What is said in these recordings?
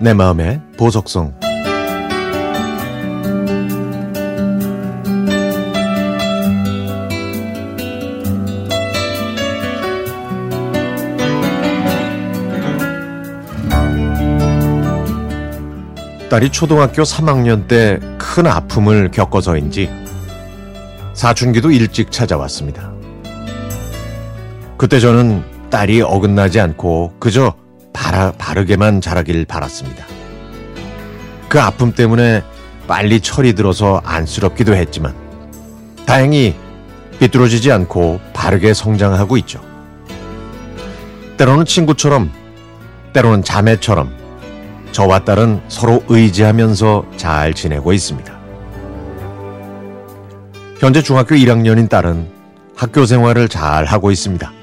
내 마음의 보석성 딸이 초등학교 3학년 때 큰 아픔을 겪어서인지 사춘기도 일찍 찾아왔습니다. 그때 저는 딸이 어긋나지 않고 그저 바라, 바르게만 자라길 바랐습니다. 그 아픔 때문에 빨리 철이 들어서 안쓰럽기도 했지만 다행히 삐뚤어지지 않고 바르게 성장하고 있죠. 때로는 친구처럼 때로는 자매처럼 저와 딸은 서로 의지하면서 잘 지내고 있습니다. 현재 중학교 1학년인 딸은 학교 생활을 잘 하고 있습니다.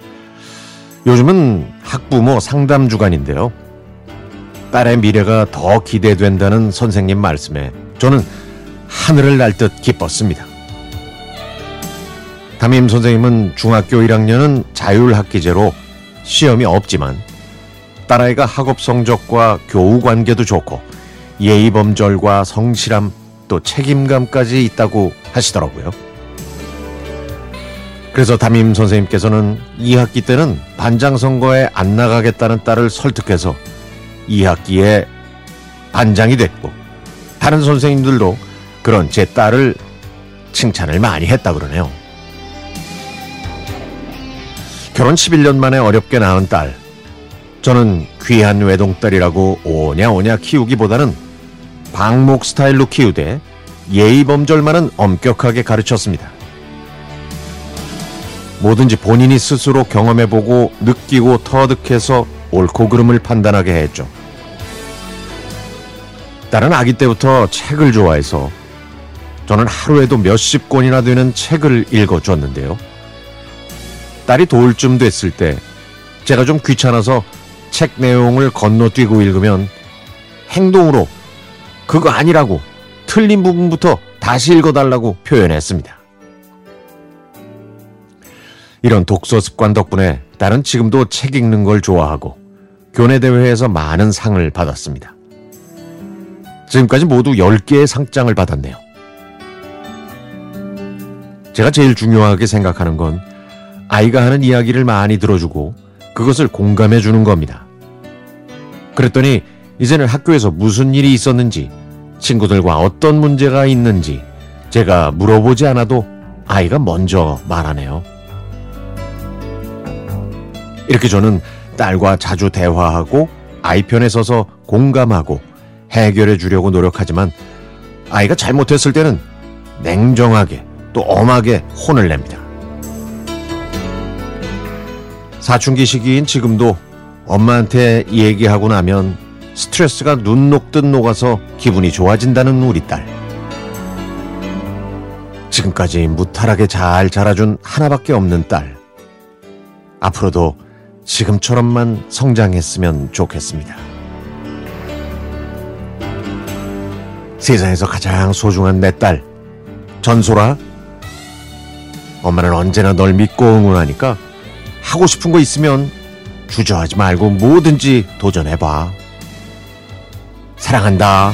요즘은 학부모 상담 주간인데요. 딸의 미래가 더 기대된다는 선생님 말씀에 저는 하늘을 날 듯 기뻤습니다. 담임 선생님은 중학교 1학년은 자율학기제로 시험이 없지만 딸아이가 학업 성적과 교우 관계도 좋고 예의 범절과 성실함 또 책임감까지 있다고 하시더라고요. 그래서 담임 선생님께서는 2학기 때는 반장 선거에 안 나가겠다는 딸을 설득해서 2학기에 반장이 됐고 다른 선생님들도 그런 제 딸을 칭찬을 많이 했다 그러네요. 결혼 11년 만에 어렵게 낳은 딸. 저는 귀한 외동딸이라고 오냐오냐 키우기보다는 방목 스타일로 키우되 예의 범절만은 엄격하게 가르쳤습니다. 뭐든지 본인이 스스로 경험해보고 느끼고 터득해서 옳고 그름을 판단하게 했죠. 딸은 아기 때부터 책을 좋아해서 저는 하루에도 몇십 권이나 되는 책을 읽어줬는데요. 딸이 돌쯤 됐을 때 제가 좀 귀찮아서 책 내용을 건너뛰고 읽으면 행동으로 그거 아니라고 틀린 부분부터 다시 읽어달라고 표현했습니다. 이런 독서 습관 덕분에 딸은 지금도 책 읽는 걸 좋아하고 교내 대회에서 많은 상을 받았습니다. 지금까지 모두 10개의 상장을 받았네요. 제가 제일 중요하게 생각하는 건 아이가 하는 이야기를 많이 들어주고 그것을 공감해 주는 겁니다. 그랬더니 이제는 학교에서 무슨 일이 있었는지 친구들과 어떤 문제가 있는지 제가 물어보지 않아도 아이가 먼저 말하네요. 이렇게 저는 딸과 자주 대화하고 아이 편에 서서 공감하고 해결해 주려고 노력하지만 아이가 잘못했을 때는 냉정하게 또 엄하게 혼을 냅니다. 사춘기 시기인 지금도 엄마한테 얘기하고 나면 스트레스가 눈 녹듯 녹아서 기분이 좋아진다는 우리 딸. 지금까지 무탈하게 잘 자라준 하나밖에 없는 딸. 앞으로도 지금처럼만 성장했으면 좋겠습니다. 세상에서 가장 소중한 내 딸, 전소라. 엄마는 언제나 널 믿고 응원하니까 하고 싶은 거 있으면 주저하지 말고 뭐든지 도전해봐. 사랑한다.